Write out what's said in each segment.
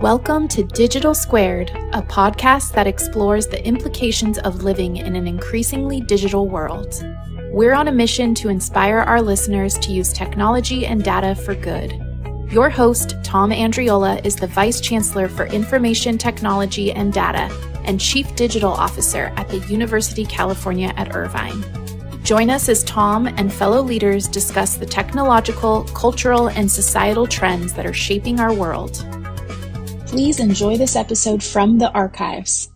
Welcome to Digital Squared, a podcast that explores the implications of living in an increasingly digital world. We're on a mission to inspire our listeners to use technology and data for good. Your host, Tom Andriola, is the Vice Chancellor for Information Technology and Data and Chief Digital Officer at the University of California at Irvine. Join us as Tom and fellow leaders discuss the technological, cultural, and societal trends that are shaping our world. Please enjoy this episode from the archives.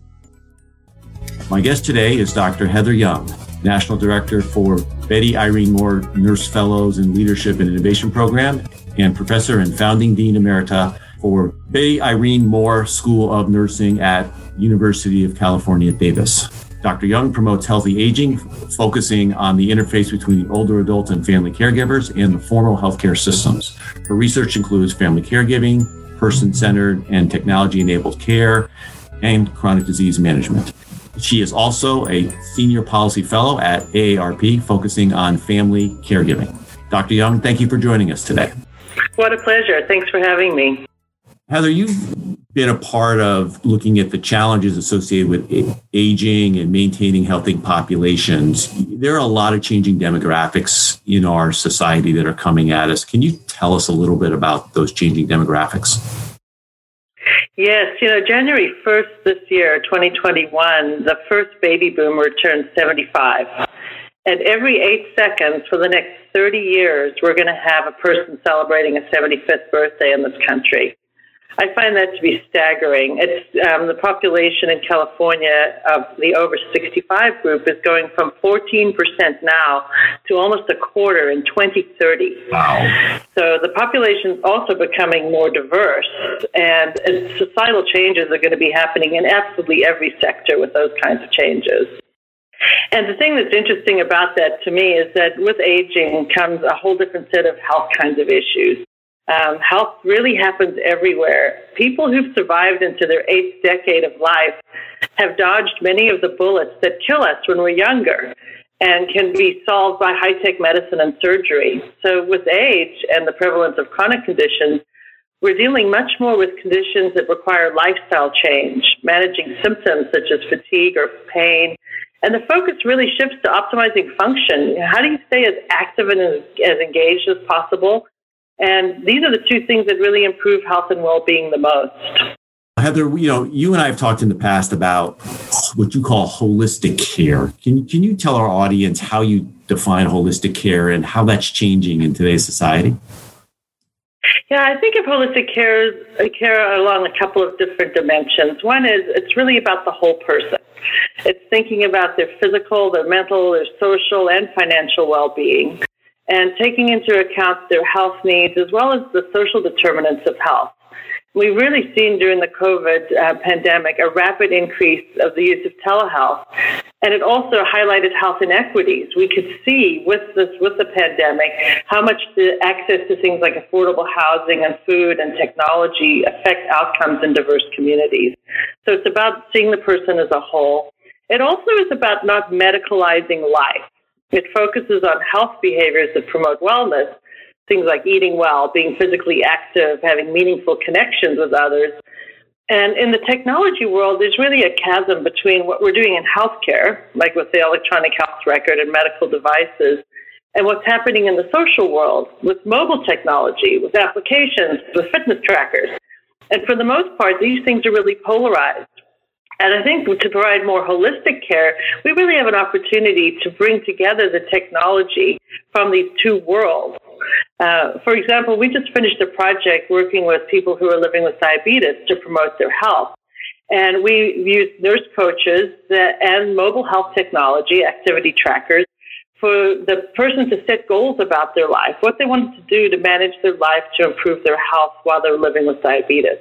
My guest today is Dr. Heather Young, National Director for Betty Irene Moore Nurse Fellows in Leadership and Innovation Program and Professor and Founding Dean Emerita for Betty Irene Moore School of Nursing at University of California, Davis. Dr. Young promotes healthy aging, focusing on the interface between older adults and family caregivers and the formal healthcare systems. Her research includes family caregiving, person centered and technology enabled care, and chronic disease management. She is also a senior policy fellow at AARP, focusing on family caregiving. Dr. Young, thank you for joining us today. What a pleasure. Thanks for having me. Heather, you've been a part of looking at the challenges associated with aging and maintaining healthy populations. There are a lot of changing demographics in our society that are coming at us. Can you tell us a little bit about those changing demographics? Yes, you know, January 1st this year, 2021, the first baby boomer turned 75. And every eight seconds for the next 30 years, we're going to have a person celebrating a 75th birthday in this country. I find that to be staggering. It's um, the population in California of the over 65 group is going from 14% now to almost a quarter in 2030. Wow. So the population is also becoming more diverse, and societal changes are going to be happening in absolutely every sector with those kinds of changes. And the thing that's interesting about that to me is that with aging comes a whole different set of health kinds of issues. Um, health really happens everywhere. People who've survived into their eighth decade of life have dodged many of the bullets that kill us when we're younger and can be solved by high tech medicine and surgery. So, with age and the prevalence of chronic conditions, we're dealing much more with conditions that require lifestyle change, managing symptoms such as fatigue or pain. And the focus really shifts to optimizing function. How do you stay as active and as engaged as possible? And these are the two things that really improve health and well being the most. Heather, you know, you and I have talked in the past about what you call holistic care. Can, can you tell our audience how you define holistic care and how that's changing in today's society? Yeah, I think of holistic care, is care along a couple of different dimensions. One is it's really about the whole person. It's thinking about their physical, their mental, their social, and financial well being and taking into account their health needs as well as the social determinants of health. We've really seen during the COVID uh, pandemic a rapid increase of the use of telehealth, and it also highlighted health inequities. We could see with this, with the pandemic, how much the access to things like affordable housing and food and technology affect outcomes in diverse communities. So it's about seeing the person as a whole. It also is about not medicalizing life. It focuses on health behaviors that promote wellness, things like eating well, being physically active, having meaningful connections with others. And in the technology world, there's really a chasm between what we're doing in healthcare, like with the electronic health record and medical devices, and what's happening in the social world with mobile technology, with applications, with fitness trackers. And for the most part, these things are really polarized. And I think to provide more holistic care, we really have an opportunity to bring together the technology from these two worlds. Uh, for example, we just finished a project working with people who are living with diabetes to promote their health. And we used nurse coaches that, and mobile health technology, activity trackers, for the person to set goals about their life, what they wanted to do to manage their life to improve their health while they're living with diabetes.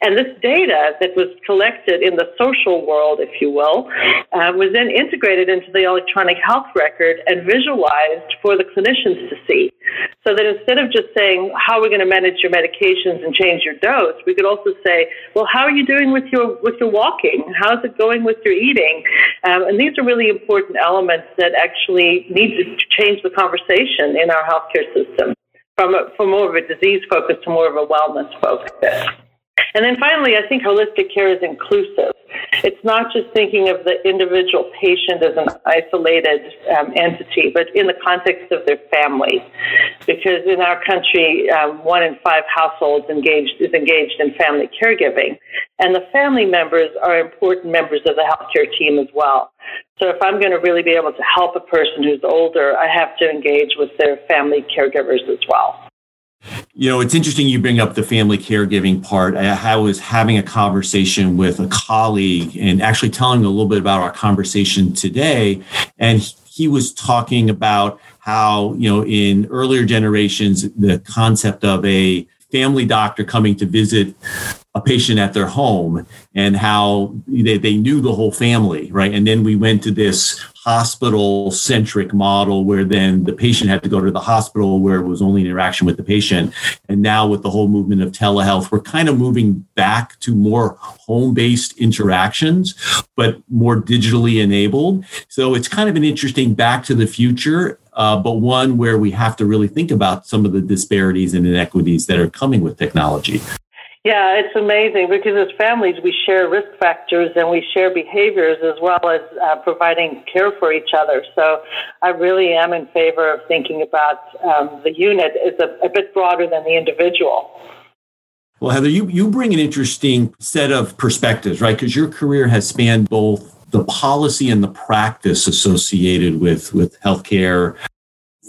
And this data that was collected in the social world, if you will, uh, was then integrated into the electronic health record and visualized for the clinicians to see. So that instead of just saying, how are we going to manage your medications and change your dose, we could also say, well, how are you doing with your, with your walking? How's it going with your eating? Um, and these are really important elements that actually need to change the conversation in our healthcare system from, a, from more of a disease focus to more of a wellness focus. And then finally, I think holistic care is inclusive. It's not just thinking of the individual patient as an isolated um, entity, but in the context of their family. Because in our country, um, one in five households engaged is engaged in family caregiving, and the family members are important members of the healthcare team as well. So if I'm going to really be able to help a person who's older, I have to engage with their family caregivers as well. You know, it's interesting you bring up the family caregiving part. I, was having a conversation with a colleague and actually telling a little bit about our conversation today. And he was talking about how, you know, in earlier generations, the concept of a family doctor coming to visit a patient at their home and how they, they knew the whole family, right? And then we went to this hospital centric model where then the patient had to go to the hospital where it was only interaction with the patient. And now with the whole movement of telehealth, we're kind of moving back to more home based interactions, but more digitally enabled. So it's kind of an interesting back to the future. Uh, but one where we have to really think about some of the disparities and inequities that are coming with technology. Yeah, it's amazing because as families, we share risk factors and we share behaviors as well as uh, providing care for each other. So I really am in favor of thinking about um, the unit as a, a bit broader than the individual. Well, Heather, you, you bring an interesting set of perspectives, right? Because your career has spanned both the policy and the practice associated with, with healthcare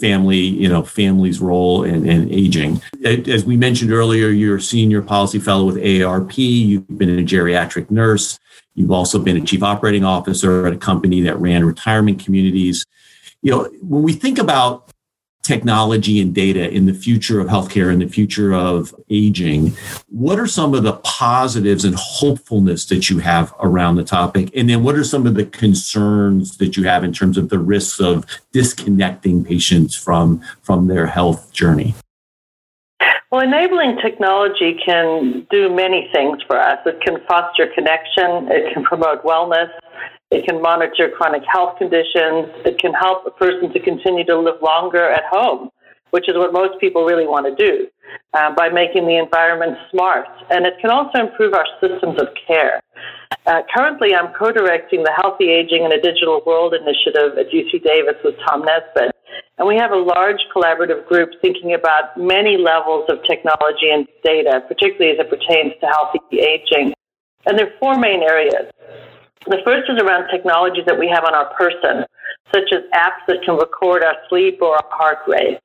family, you know, family's role in, in aging. As we mentioned earlier, you're a senior policy fellow with AARP. You've been a geriatric nurse. You've also been a chief operating officer at a company that ran retirement communities. You know, when we think about technology and data in the future of healthcare and the future of aging, what are some of the positives and hopefulness that you have around the topic? And then what are some of the concerns that you have in terms of the risks of disconnecting patients from, from their health journey? Well, enabling technology can do many things for us. It can foster connection, it can promote wellness, it can monitor chronic health conditions. It can help a person to continue to live longer at home, which is what most people really want to do uh, by making the environment smart. And it can also improve our systems of care. Uh, currently, I'm co directing the Healthy Aging in a Digital World initiative at UC Davis with Tom Nesbitt. And we have a large collaborative group thinking about many levels of technology and data, particularly as it pertains to healthy aging. And there are four main areas. The first is around technologies that we have on our person, such as apps that can record our sleep or our heart rate.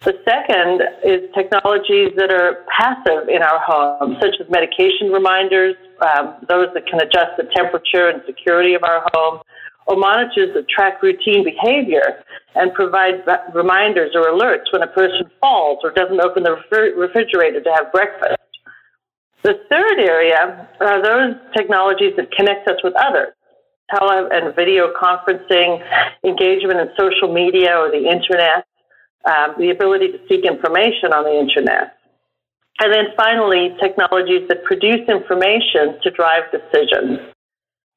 The second is technologies that are passive in our home, such as medication reminders, um, those that can adjust the temperature and security of our home, or monitors that track routine behavior and provide reminders or alerts when a person falls or doesn't open the refrigerator to have breakfast. The third area are those technologies that connect us with others, tele and video conferencing, engagement in social media or the internet, um, the ability to seek information on the internet. And then finally, technologies that produce information to drive decisions.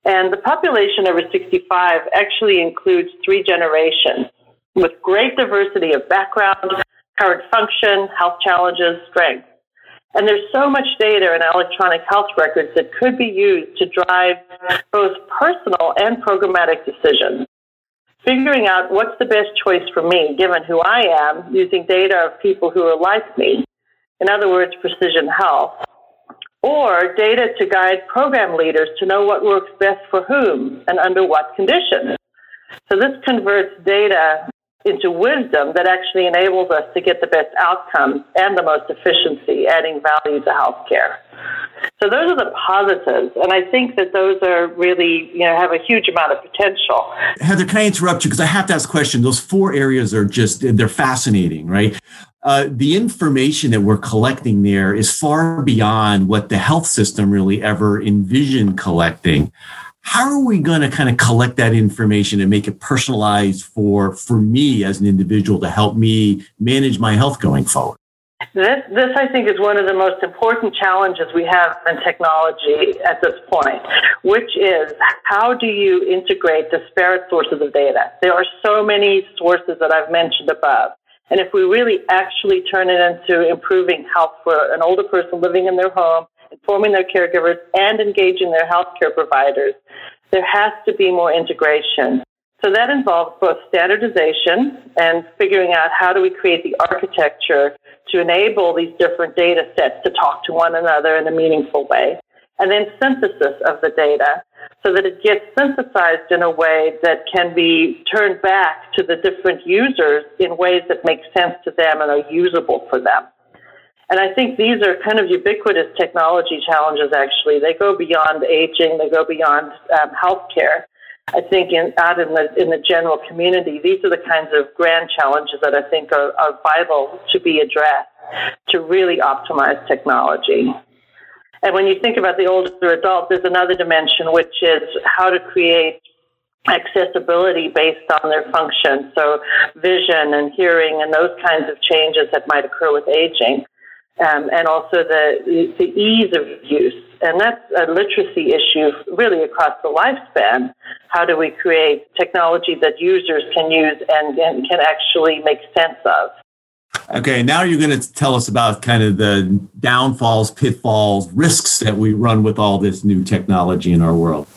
And the population over 65 actually includes three generations with great diversity of background, current function, health challenges, strengths. And there's so much data in electronic health records that could be used to drive both personal and programmatic decisions. Figuring out what's the best choice for me, given who I am, using data of people who are like me. In other words, precision health. Or data to guide program leaders to know what works best for whom and under what conditions. So this converts data into wisdom that actually enables us to get the best outcomes and the most efficiency, adding value to healthcare. So those are the positives, and I think that those are really, you know, have a huge amount of potential. Heather, can I interrupt you because I have to ask a question? Those four areas are just they're fascinating, right? Uh, the information that we're collecting there is far beyond what the health system really ever envisioned collecting how are we going to kind of collect that information and make it personalized for for me as an individual to help me manage my health going forward this, this, I think, is one of the most important challenges we have in technology at this point, which is how do you integrate disparate sources of data? There are so many sources that I've mentioned above. And if we really actually turn it into improving health for an older person living in their home informing their caregivers, and engaging their healthcare providers, there has to be more integration. So that involves both standardization and figuring out how do we create the architecture to enable these different data sets to talk to one another in a meaningful way. And then synthesis of the data so that it gets synthesized in a way that can be turned back to the different users in ways that make sense to them and are usable for them. And I think these are kind of ubiquitous technology challenges, actually. They go beyond aging, they go beyond um, healthcare. I think in, out in the, in the general community, these are the kinds of grand challenges that I think are, are vital to be addressed to really optimize technology. And when you think about the older adult, there's another dimension, which is how to create accessibility based on their function. So vision and hearing and those kinds of changes that might occur with aging. Um, and also the, the ease of use. And that's a literacy issue really across the lifespan. How do we create technology that users can use and, and can actually make sense of? Okay, now you're going to tell us about kind of the downfalls, pitfalls, risks that we run with all this new technology in our world.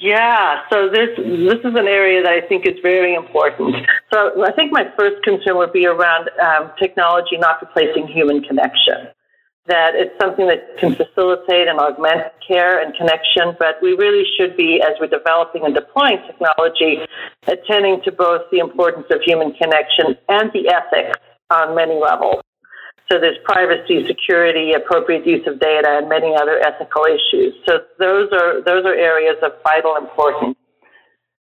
Yeah, so this this is an area that I think is very important. So I think my first concern would be around um, technology not replacing human connection. That it's something that can facilitate and augment care and connection, but we really should be, as we're developing and deploying technology, attending to both the importance of human connection and the ethics on many levels. So there's privacy, security, appropriate use of data, and many other ethical issues. So those are those are areas of vital importance.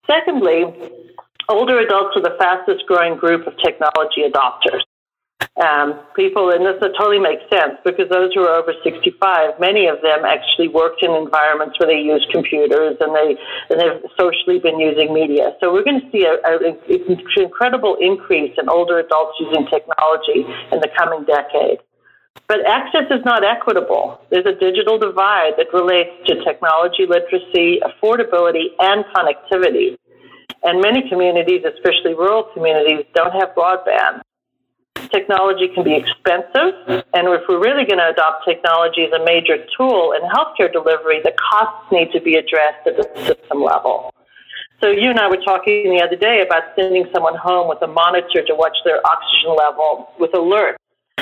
Secondly, older adults are the fastest growing group of technology adopters. Um, people, and this totally makes sense because those who are over 65, many of them actually worked in environments where they use computers and they and they've socially been using media. So we're going to see an incredible increase in older adults using technology in the coming decade. But access is not equitable. There's a digital divide that relates to technology literacy, affordability, and connectivity. And many communities, especially rural communities, don't have broadband technology can be expensive, and if we're really going to adopt technology as a major tool in healthcare delivery, the costs need to be addressed at the system level. So you and I were talking the other day about sending someone home with a monitor to watch their oxygen level with alerts.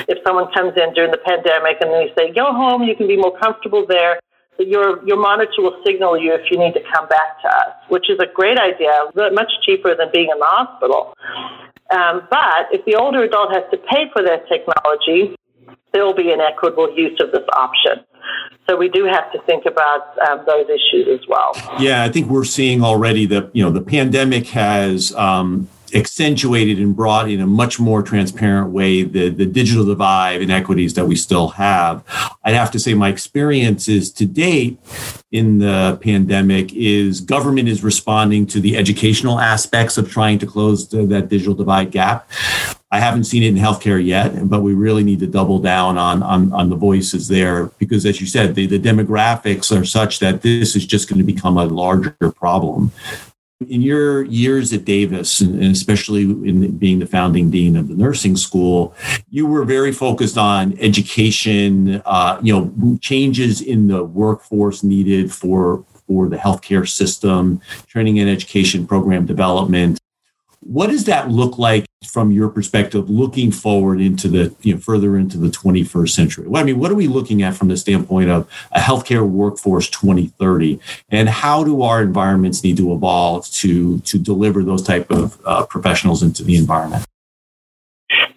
If someone comes in during the pandemic and they say, go home, you can be more comfortable there, your, your monitor will signal you if you need to come back to us, which is a great idea, much cheaper than being in the hospital. Um, but if the older adult has to pay for that technology, there will be an equitable use of this option. So we do have to think about um, those issues as well. Yeah, I think we're seeing already that you know the pandemic has um, accentuated and brought in a much more transparent way the, the digital divide inequities that we still have. I'd have to say my experiences to date in the pandemic is government is responding to the educational aspects of trying to close the, that digital divide gap. I haven't seen it in healthcare yet, but we really need to double down on, on, on the voices there because, as you said, the, the demographics are such that this is just going to become a larger problem in your years at Davis, and especially in being the founding dean of the nursing school, you were very focused on education, uh, you know, changes in the workforce needed for for the healthcare system, training and education program development. What does that look like from your perspective, looking forward into the you know further into the 21st century? Well, I mean, what are we looking at from the standpoint of a healthcare workforce 2030, and how do our environments need to evolve to to deliver those type of uh, professionals into the environment?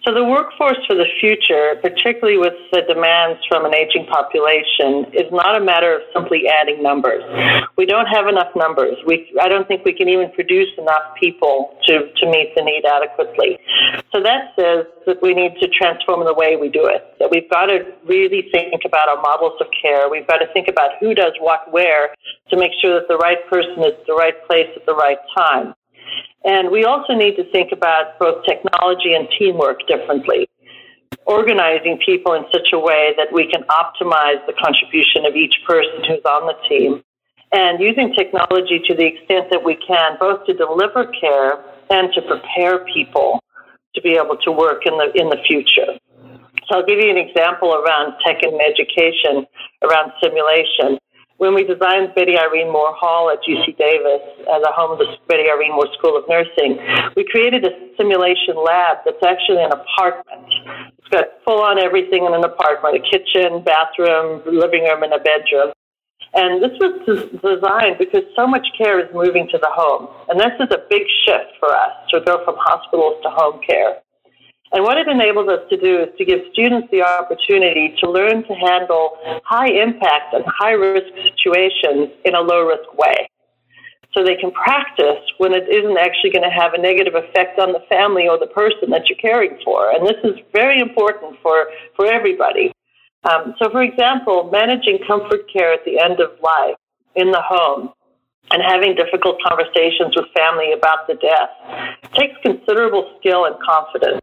So the workforce for the future, particularly with the demands from an aging population, is not a matter of simply adding numbers. We don't have enough numbers. We, I don't think we can even produce enough people to, to meet the need adequately. So that says that we need to transform the way we do it. That we've got to really think about our models of care. We've got to think about who does what where to make sure that the right person is at the right place at the right time. And we also need to think about both technology and teamwork differently. Organizing people in such a way that we can optimize the contribution of each person who's on the team. And using technology to the extent that we can, both to deliver care and to prepare people to be able to work in the, in the future. So I'll give you an example around tech and education, around simulation. When we designed Betty Irene Moore Hall at UC Davis as a home of the Betty Irene Moore School of Nursing, we created a simulation lab that's actually an apartment. It's got full on everything in an apartment a kitchen, bathroom, living room, and a bedroom. And this was designed because so much care is moving to the home. And this is a big shift for us to go from hospitals to home care. And what it enables us to do is to give students the opportunity to learn to handle high impact and high risk situations in a low risk way. So they can practice when it isn't actually going to have a negative effect on the family or the person that you're caring for. And this is very important for, for everybody. Um, so, for example, managing comfort care at the end of life in the home and having difficult conversations with family about the death takes considerable skill and confidence.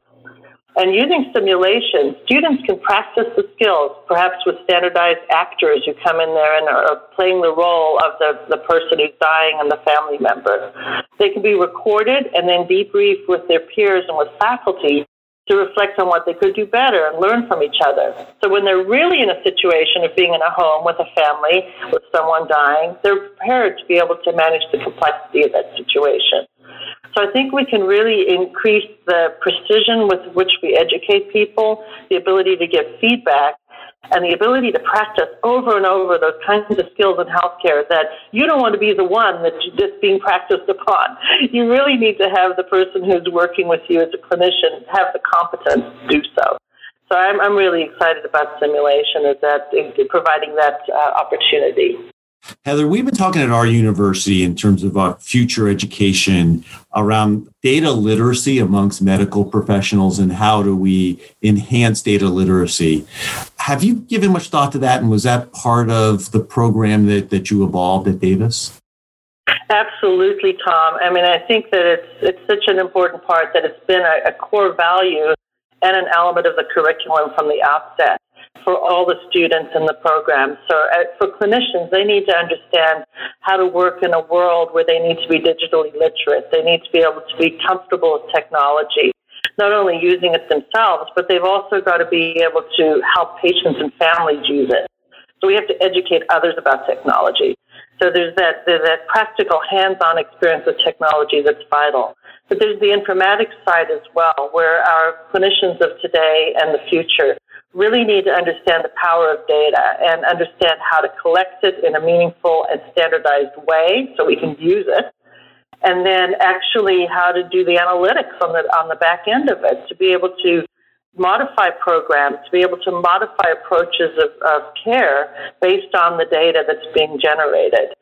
And using simulation, students can practice the skills, perhaps with standardized actors who come in there and are playing the role of the, the person who's dying and the family member. They can be recorded and then debriefed with their peers and with faculty to reflect on what they could do better and learn from each other. So when they're really in a situation of being in a home with a family, with someone dying, they're prepared to be able to manage the complexity of that situation. So I think we can really increase the precision with which we educate people, the ability to give feedback, and the ability to practice over and over those kinds of skills in healthcare that you don't want to be the one that's just being practiced upon. You really need to have the person who's working with you as a clinician have the competence to do so. So I'm, I'm really excited about simulation as that providing that uh, opportunity. Heather, we've been talking at our university in terms of uh, future education around data literacy amongst medical professionals and how do we enhance data literacy. Have you given much thought to that? And was that part of the program that, that you evolved at Davis? Absolutely, Tom. I mean, I think that it's, it's such an important part that it's been a, a core value and an element of the curriculum from the outset for all the students in the program. So uh, for clinicians, they need to understand how to work in a world where they need to be digitally literate. They need to be able to be comfortable with technology, not only using it themselves, but they've also got to be able to help patients and families use it. So we have to educate others about technology. So there's that, there's that practical hands-on experience with technology that's vital. But there's the informatics side as well, where our clinicians of today and the future really need to understand the power of data and understand how to collect it in a meaningful and standardized way so we can use it. And then actually how to do the analytics on the, on the back end of it to be able to modify programs, to be able to modify approaches of, of care based on the data that's being generated.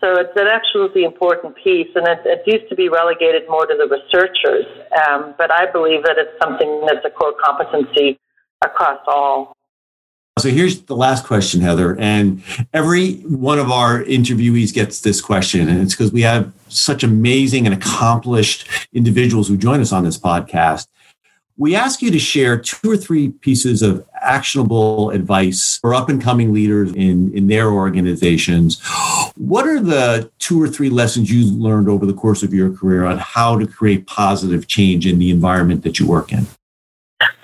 So it's an absolutely important piece, and it, it used to be relegated more to the researchers, um, but I believe that it's something that's a core competency across all. So here's the last question, Heather. And every one of our interviewees gets this question. And it's because we have such amazing and accomplished individuals who join us on this podcast. We ask you to share two or three pieces of actionable advice for up and coming leaders in, in their organizations. What are the two or three lessons you've learned over the course of your career on how to create positive change in the environment that you work in?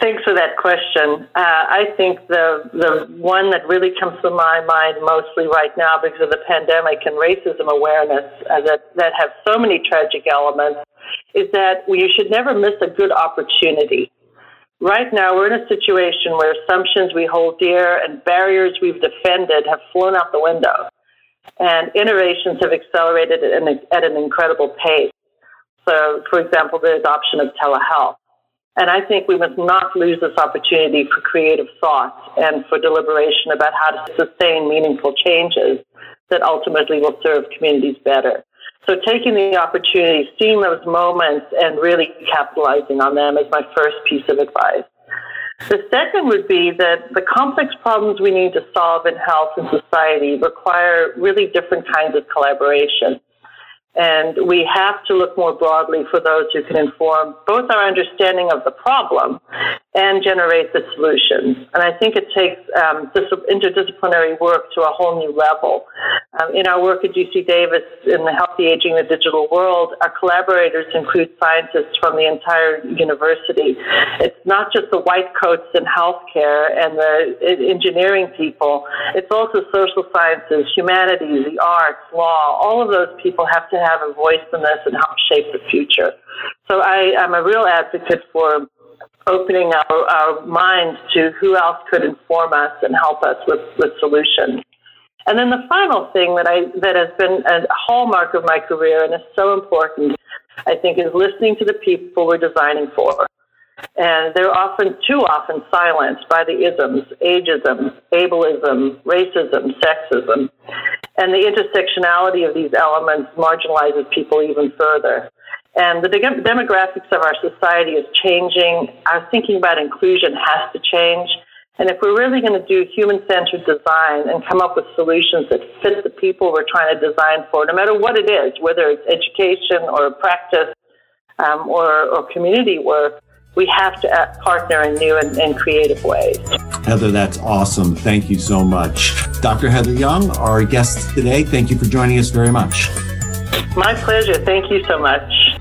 Thanks for that question. Uh, I think the the one that really comes to my mind mostly right now because of the pandemic and racism awareness uh, that that have so many tragic elements is that you should never miss a good opportunity. Right now, we're in a situation where assumptions we hold dear and barriers we've defended have flown out the window, and innovations have accelerated at an incredible pace. So, for example, the adoption of telehealth and I think we must not lose this opportunity for creative thought and for deliberation about how to sustain meaningful changes that ultimately will serve communities better. So taking the opportunity, seeing those moments and really capitalizing on them is my first piece of advice. The second would be that the complex problems we need to solve in health and society require really different kinds of collaboration. And we have to look more broadly for those who can inform both our understanding of the problem and generate the solutions. And I think it takes um, interdisciplinary work to a whole new level. Um, in our work at UC Davis in the Healthy Aging the Digital World, our collaborators include scientists from the entire university. It's not just the white coats in healthcare and the engineering people, it's also social sciences, humanities, the arts, law. All of those people have to have a voice in this and help shape the future. So I, I'm a real advocate for opening our, our minds to who else could inform us and help us with, with solutions. And then the final thing that I that has been a hallmark of my career and is so important, I think, is listening to the people we're designing for. And they're often too often silenced by the isms, ageism, ableism, racism, sexism. And the intersectionality of these elements marginalizes people even further. And the de- demographics of our society is changing. Our thinking about inclusion has to change. And if we're really going to do human centered design and come up with solutions that fit the people we're trying to design for, no matter what it is, whether it's education or practice um, or, or community work, we have to uh, partner in new and, and creative ways. Heather, that's awesome. Thank you so much. Dr. Heather Young, our guest today, thank you for joining us very much. My pleasure. Thank you so much.